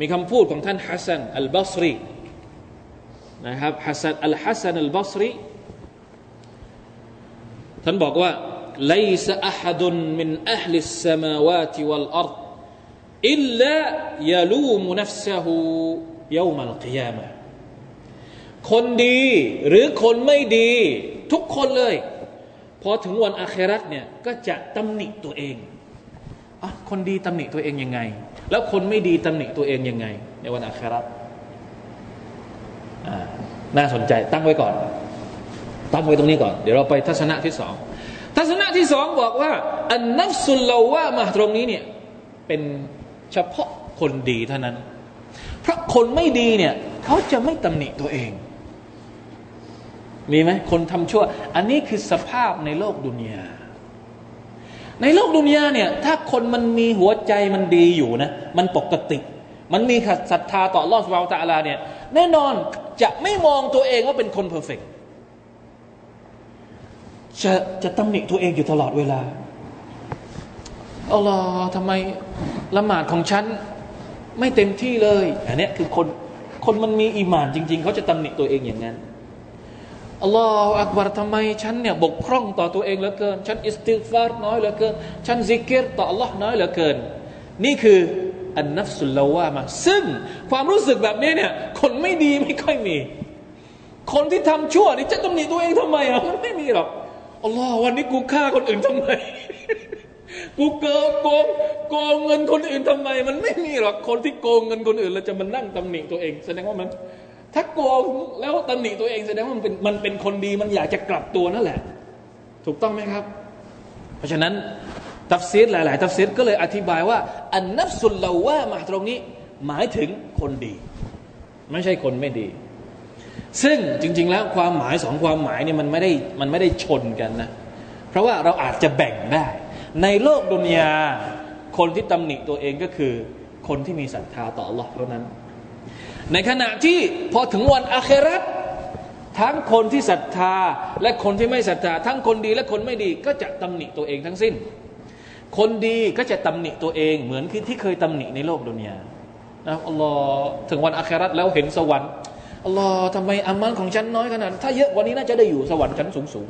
มีคำพูดของท่านฮัสซันอัลบัสรีนะครับฮัสซันอัลฮัสซันอัลบัสรี ท่านบอกว่า ليس أحد من أهل السماوات والأرض إلا يلوم نفسه يوم القيامة คนดีหรือคนไม่ดี ทุกคนเลย พอถึงวันอาครัตเนี่ยก็จะตำหนิตัวเองอคนดีตำหนิตัวเองยังไง แล้วคนไม่ดีตำหนิตัวเองยังไง ในวันอาครัตน่าสนใจตั้งไว้ก่อน ตั้งไว้ตรงนี้ก่อน เดี๋ยวเราไปทัศนะที่สองทัศนะที่สองบอกว่า อันนัฟสุลลาว่ามาตรงนี้เนี่ยเป็นเฉพาะคนดีเท่านั้น เพราะคนไม่ดีเนี่ยเขาจะไม่ตำหนิตัวเอง มีไหมคนทำชั่ว อันนี้คือสภาพในโลกดุนยาในโลกดุนยาเนี่ยถ้าคนมันมีหัวใจมันดีอยู่นะมันปกติ มันมีศรัทธาต่อรอดสวาตะลาเนี่ยแน่นอนจะไม่มองตัวเองว่าเป็นคนเพอร์เฟกต์ จะจะตำหนิตัวเองอยู่ตลอดเวลาอัลลอฮ์ทำไมละหมาดของฉันไม่เต็มที่เลย อันนี้คือคนคนมันมีอีมานจริง ๆ เขาจะตำหนิตัวเองอย่างนั้นอัลลอฮฺอักบารทำไมฉันเนี่ยบกพร่องต่อตัวเองเหลือเกิน ฉันอิสติฟารน้อยเหลือเกิน ฉันซิกเกตต่ออัลลอฮ์น้อยเหลือเกิน นี่คืออันนัฟสุลลาวามา ซึ่งความรู้สึกแบบนี้เนี่ย คนไม่ดีไม่ค่อยมี คนที่ทำชั่วนี่จะตำหนิตัวเองทำไมอะมันไม่มีหรอก อัลลอฮ์วันนี้กูฆ่าคนอื่นทำไม กูไปโกงโกงเงินคนอื่นทำไม มันไม่มีหรอกคนที่โกงเงินคนอื่น แล้วจะมานั่งตำหนิตัวเอง แสดงว่ามัน ถ้าโกงแล้วตำหนิตัวเองแสดงว่ามันเป็นมันเป็นคนดีมันอยากจะกลับตัวนั่นแหละ ถูกต้องไหมครับ เพราะฉะนั้นตัฟซีรหลาย ๆ ตัฟซีรก็เลยอธิบายว่า النفس اللوامةตรงนี้ หมายถึงคนดี ไม่ใช่คนไม่ดี ซึ่งจริง ๆ แล้วความหมายสองความหมายเนี่ยมันไม่ได้มันไม่ได้ชนกันนะ เพราะว่าเราอาจจะแบ่งได้ ในโลกดุนยา คนที่ตำหนิตัวเองก็คือ คนที่มีศรัทธาต่อ Allah เท่านั้น ในขณะที่พอถึงวันอาคราตทั้งคนที่ศรัทธาและคนที่ไม่ศรัทธา ทั้งคนดีและคนไม่ดีก็จะตำหนิตัวเองทั้งสิ้น คนดีก็จะตำหนิตัวเองเหมือนที่เคยตำหนิในโลกดุนยานะอัลลอฮ์ถึงวันอาคราตแล้วเห็นสวรรค์ อัลลอฮ์ทำไมอามันของฉันน้อยขนาด ถ้าเยอะวันนี้น่าจะได้อยู่สวรรค์ชั้นสูงสูง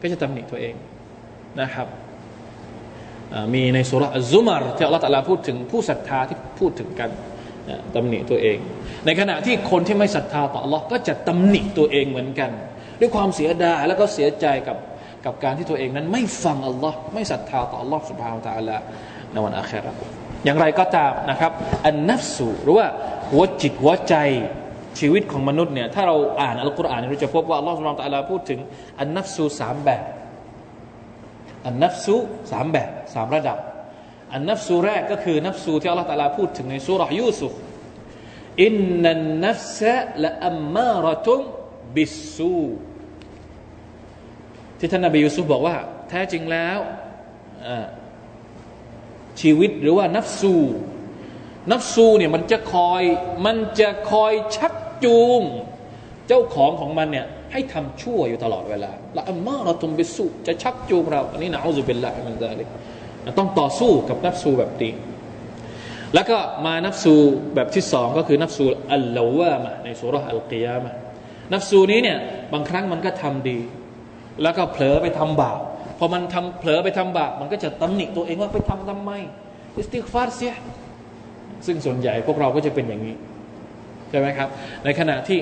ก็จะตำหนิตัวเองนะครับมีในสุรษซุมารที่อัลลอฮฺตะลาพูดถึงผู้ศรัทธาที่พูดถึงกันตำหนิตัวเอง ในขณะที่คนที่ไม่ศรัทธาต่อ Allah ก็จะตำหนิตัวเองเหมือนกัน ด้วยความเสียดายแล้วก็เสียใจกับกับการที่ตัวเองนั้นไม่ฟังอัลลอฮ์ไม่ศรัทธาต่อ Allah สุบฮาวตะลาในวันอาคราอย่างไรก็ตามนะครับ النفسหรือว่าหัวจิตหัวใจ ชีวิตของมนุษย์เนี่ยถ้าเราอ่านอัลกุรอานเราจะพบว่าอัลลอฮฺสุบานตะลาพูดถึงالنفس สามแบบ النفس สามแบบสามระดับ النفس แรกก็คือ نفسที่อัลลอฮฺตะลาพูดถึงในสุรยูซุฟإن النفس لأمارة بالسوءที่ท่านนบียูซุฟบอกว่า แท้จริงแล้วชีวิตหรือว่านับสูนับสูเนี่ยมันจะคอยมันจะคอยชัก จูง เจ้าของของมันเนี่ยให้ทำชั่วอยู่ตลอดเวลาละอัมมาเราตุมไปสู้จะชักจูงเราอันนี้นะอัลลอฮฺเป็นละมันจะต้องต่อสู้กับนับสูแบบนี้แล้วก็มานับสูแบบที่สองก็คือนับสูอัลลอฮวามะในสุรษอัลกิยามะنفسนี้เนี่ยบางครั้งมันก็ทำดี แล้วก็เผลอไปทำบาปพอมันทำเผลอไปทำบาปมันก็จะตำหนิตัวเองว่าไปทำทำไมاستغفارเสียซึ่งส่วนใหญ่พวกเราก็จะเป็นอย่างนี้ ใช่ไหมครับ ในขณะที่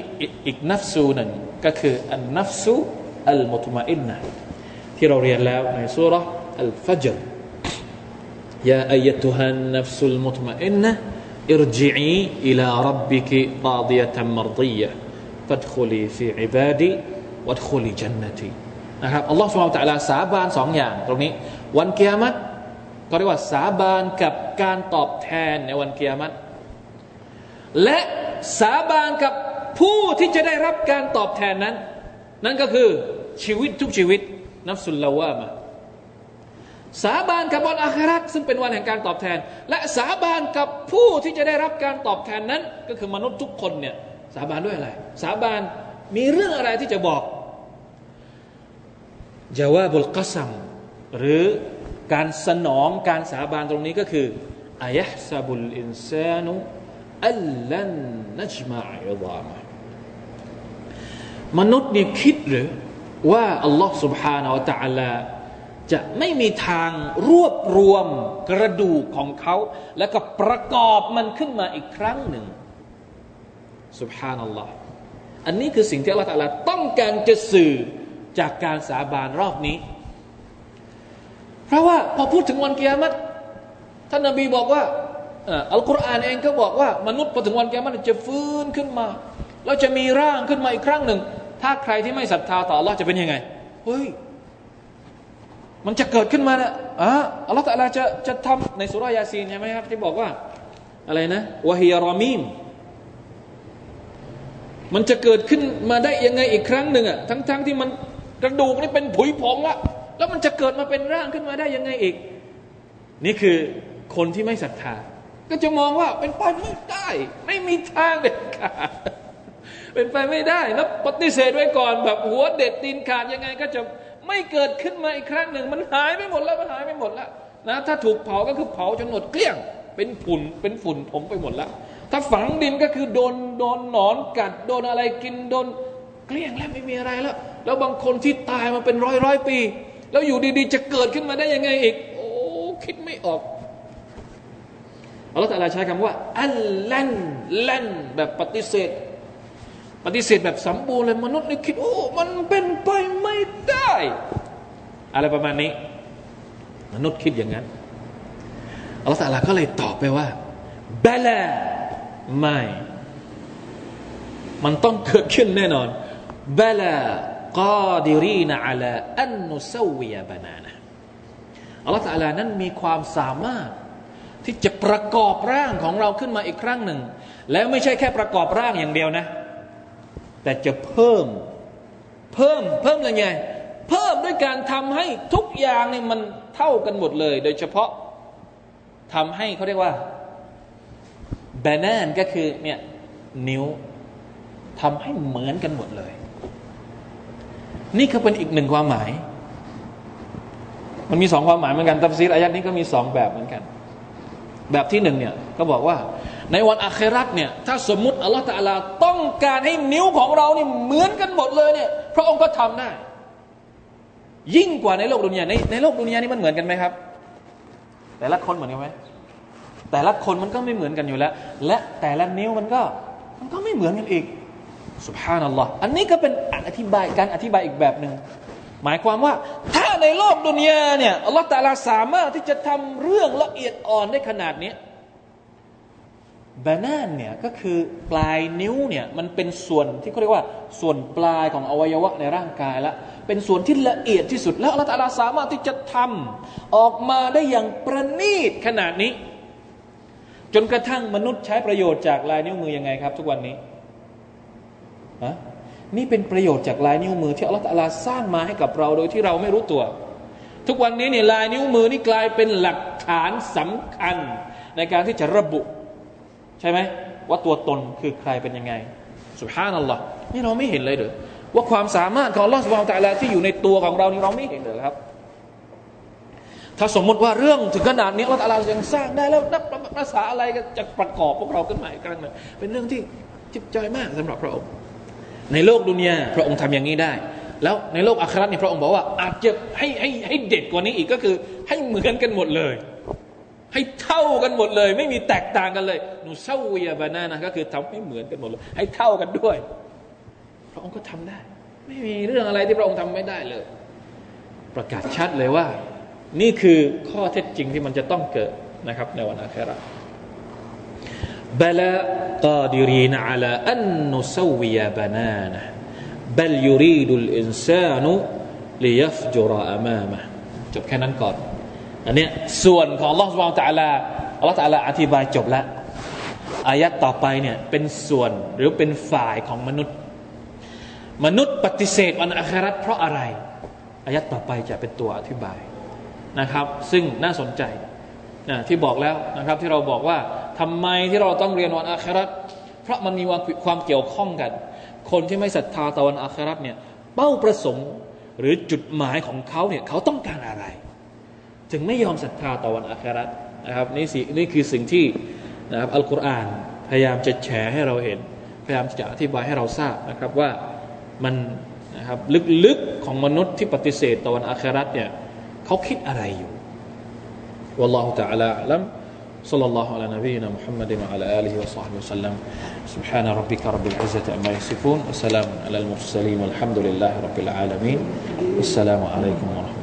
อีกنفس หนึ่งก็คือ النفس المطمئنةที่เราเรียนแล้วในสุรอัลฟัจร يا أيتها النفس المطمئنةอิรจีอีอิลารับบิกิตาดียะตัมมรดียะฟัดคุลีฟีอิบาดีวัดคุลีจันนตีนะครับอัลลอฮฺสุลต่านสาบานสองอย่างตรงนี้ วันเกียรติเขเรียกว่าสาบานกับการตอบแทนในวันเกียรติและ สาบานกับผู้ที่จะได้รับการตอบแทนนั้น นั่นก็คือชีวิตทุกชีวิตนับสุลลาวามะสาบานกับวันอาคราซึ่งเป็นวันแห่งการตอบแทน และสาบานกับผู้ที่จะได้รับการตอบแทนนั้น ก็คือมนุษย์ทุกคนเนี่ยสาบานด้วยอะไร สาบานมีเรื่องอะไรที่จะบอกจาวาบุลกัสัมหรือการสนองการสาบานตรงนี้ก็คืออายะซาบุลอินซานุ อัลลันนัจมาอิดามะมนุษย์นี่คิดหรือว่าอัลลอฮ์ سبحانه และ تعالى จะไม่มีทางรวบรวมกระดูกของเขา แล้วก็ประกอบมันขึ้นมาอีกครั้งหนึ่งสุบฮานัลลอฮ์อันนี้คือสิ่งที่อัลลอฮฺต้องการจะสื่อจากการสาบานรอบนี้ เพราะว่าพอพูดถึงวันกิยามัตท่านนบีบอกว่า อัลกุรอานเองก็บอกว่ามนุษย์พอถึงวันแกมัตจะฟื้นขึ้นมา แล้วจะมีร่างขึ้นมาอีกครั้งหนึ่ง ถ้าใครที่ไม่ศรัทธาต่ออัลลอฮ์จะเป็นยังไงเฮ้ยมันจะเกิดขึ้นมานะอะอัลลอฮฺตะลาจะจะทำในสุรยาซีนใช่ไหมครับ ที่บอกว่า อะไรนะวะฮียรอมีมมันจะเกิดขึ้นมาได้ยังไงอีกครั้งหนึ่งอะทั้งๆทที่มันกระดูกนี่เป็นผุยผงละแล้วมันจะเกิดมาเป็นร่างขึ้นมาได้ยังไงอีก นี่คือคนที่ไม่ศรัทธา ก็จะมองว่าเป็นไปไม่ได้ ไม่มีทางเด็ดขาดเป็นไปไม่ได้แล้วปฏิเสธไว้ก่อนแบบหัวเด็ดตีนขาดยังไงก็จะไม่เกิดขึ้นมาอีกครั้งหนึ่ง มันหายไปหมดแล้วมันหายไปหมดแล้วนะถ้าถูกเผาก็คือเผาจนหมดเกลี้ยง เป็นฝุ่นเป็นฝุ่นผมไปหมดแล้ว ถ้าฝังดินก็คือโดนโดนหนอนกัดโดนอะไรกินโดนเกลี้ยงแล้วไม่มีอะไรแล้ว แล้วบางคนที่ตายมาเป็นร้อยร้อยปี แล้วอยู่ดีๆ จะเกิดขึ้นมาได้ยังไงอีก โอ้คิดไม่ออก อัลลอฮฺตะลาใช้คำว่า อัลลันลันแบบปฏิเสธ ปฏิเสธแบบสมบูรณ์เลยมนุษย์นี่คิดโอ้มันเป็นไปไม่ได้ อะไรประมาณนี้ มนุษย์คิดอย่างนั้นอัลลอฮฺก็เลยตอบไปว่าบลาไม่ มันต้องเกิดขึ้นแน่นอนบลากาดิรีนอัลาอันนุสวียบานานะอัลลอฮฺนั้นมีความสามารถ ที่จะประกอบร่างของเราขึ้นมาอีกครั้งหนึ่ง แล้วไม่ใช่แค่ประกอบร่างอย่างเดียวนะ แต่จะเพิ่ม เพิ่มเพิ่มยังไง เพิ่มด้วยการทำให้ทุกอย่างเนี่ยมันเท่ากันหมดเลย โดยเฉพาะทำให้เขาเรียกว่าแบนนก็คือเนี่ยนิ้วทำให้เหมือนกันหมดเลย นี่ก็เป็นอีกหนึ่งความหมาย มันมีสองความหมายเหมือนกันตัฟซีรอายัดนี้ก็มีสองแบบเหมือนกัน แบบที่หนึ่งเนี่ยก็บอกว่า ในวันอาคราตเนี่ยถ้าสมมุติอัลลอฮฺตาลาต้องการให้นิ้วของเรานี่เหมือนกันหมดเลยเนี่ยพระองค์ก็ทำได้ ยิ่งกว่าในโลกดุนยาในในโลกดุนยานี่มันเหมือนกันไหมครับ แต่ละคนเหมือนกันไหมแต่ละคนมันก็ไม่เหมือนกันอยู่แล้ว และแต่ละนิ้วมันก็มันก็ไม่เหมือนกันอีกสุภานัลลอฮ์อันนี้ก็เป็นอธิบายการอธิบายอีกแบบหนึ่ง หมายความว่า ถ้าในโลกดุนยาเนี่ยอัลลอฮฺตาลาสามารถที่จะทำเรื่องละเอียดอ่อนได้ขนาดนี้บานานเนี่ยก็คือปลายนิ้วเนี่ยมันเป็นส่วนที่เขาเรียกว่าส่วนปลายของอวัยวะในร่างกายละเป็นส่วนที่ละเอียดที่สุด แล้วอัลลอฮฺสามารถที่จะทำออกมาได้อย่างประณีตขนาดนี้ จนกระทั่งมนุษย์ใช้ประโยชน์จากลายนิ้วมือยังไงครับ ทุกวันนี้ฮะ นี่เป็นประโยชน์จากลายนิ้วมือที่อัลลอฮฺสร้างมาให้กับเราโดยที่เราไม่รู้ตัว ทุกวันนี้เนี่ยลายนิ้วมือนี่กลายเป็นหลักฐานสำคัญ ในการที่จะระบุ ใช่ไหมว่าตัวตนคือใครเป็นยังไงสุภาพนัลลอฮ์นี่เราไม่เห็นเลยเด้อว่าความสามารถของลอสวาลตาลาที่อยู่ในตัวของเรานี่เราไม่เห็นเลยครับ ถ้าสมมติว่าเรื่องถึงขนาดนี้อัลลอฮฺยังสร้างได้แล้วนับภาษาอะไรก็จะประกอบพวกเราขึ้นมาอีกครั้งหนึ่เป็นเรื่องที่จิตใจมากสำหรับพระองค์ ในโลกดุนยาพระองค์ทำอย่างนี้ได้ แล้วในโลกอัครานี่พระองค์บอกว่า อาจจะให้ให้ให้เด็ดกว่านี้อีกก็คือ ให้เหมือนกันหมดเลย ให้เท่ากันหมดเลย ไม่มีแตกต่างกันเลยนูเซาเวียบานานะก็คือทำให้เหมือนกันหมดเลย ให้เท่ากันด้วย พระองค์ก็ทำได้ ไม่มีเรื่องอะไรที่พระองค์ทำไม่ได้เลย ประกาศชัดเลยว่า นี่คือข้อเท็จจริงที่มันจะต้องเกิดนะครับ ในวันอาครา บลากาดิรีนอาลาอันนุสวียบานานะบลยูรีดุลอินซานุลียัฟจุรอามามะจบแค่นั้นก่อนอันนี้ส่วนของ Allah سبحانه และ تعالى Allah تعالى อธิบายจบแล้วอายัดต่อไปเนี่ยเป็นส่วนหรือเป็นฝ่ายของมนุษย์ มนุษย์ปฏิเสธวันอาคราเพราะอะไรอายัดต่อไปจะเป็นตัวอธิบายนะครับ ซึ่งน่าสนใจนะที่บอกแล้วนะครับที่เราบอกว่า ทำไมที่เราต้องเรียนวันอาคราเพราะมันมีความเกี่ยวข้องกัน คนที่ไม่ศรัทธาต่อวันอาคราเนี่ยเป้าประสงค์หรือจุดหมายของเขาเนี่ยเขาต้องการอะไรจึงไม่ยอมศรัทธาต่อวันอาครานะครับนี่สินี่คือสิ่งที่นะครับอัลกุรอานพยายามจะแฉให้เราเห็น พยายามจะอธิบายให้เราทราบนะครับว่ามันนะครับลึกๆของมนุษย์ที่ปฏิเสธต่อวันอาคราเนี่ยเขาคิดอะไรอยู่ والله تعالى أعلم صلى الله على نبينا محمد وعلى آله وصحبه وسلم. سبحان ربك رب العزة عما يصفون وسلام على المرسلين والحمد لله رب العالمين. السلام عليكم ورحمة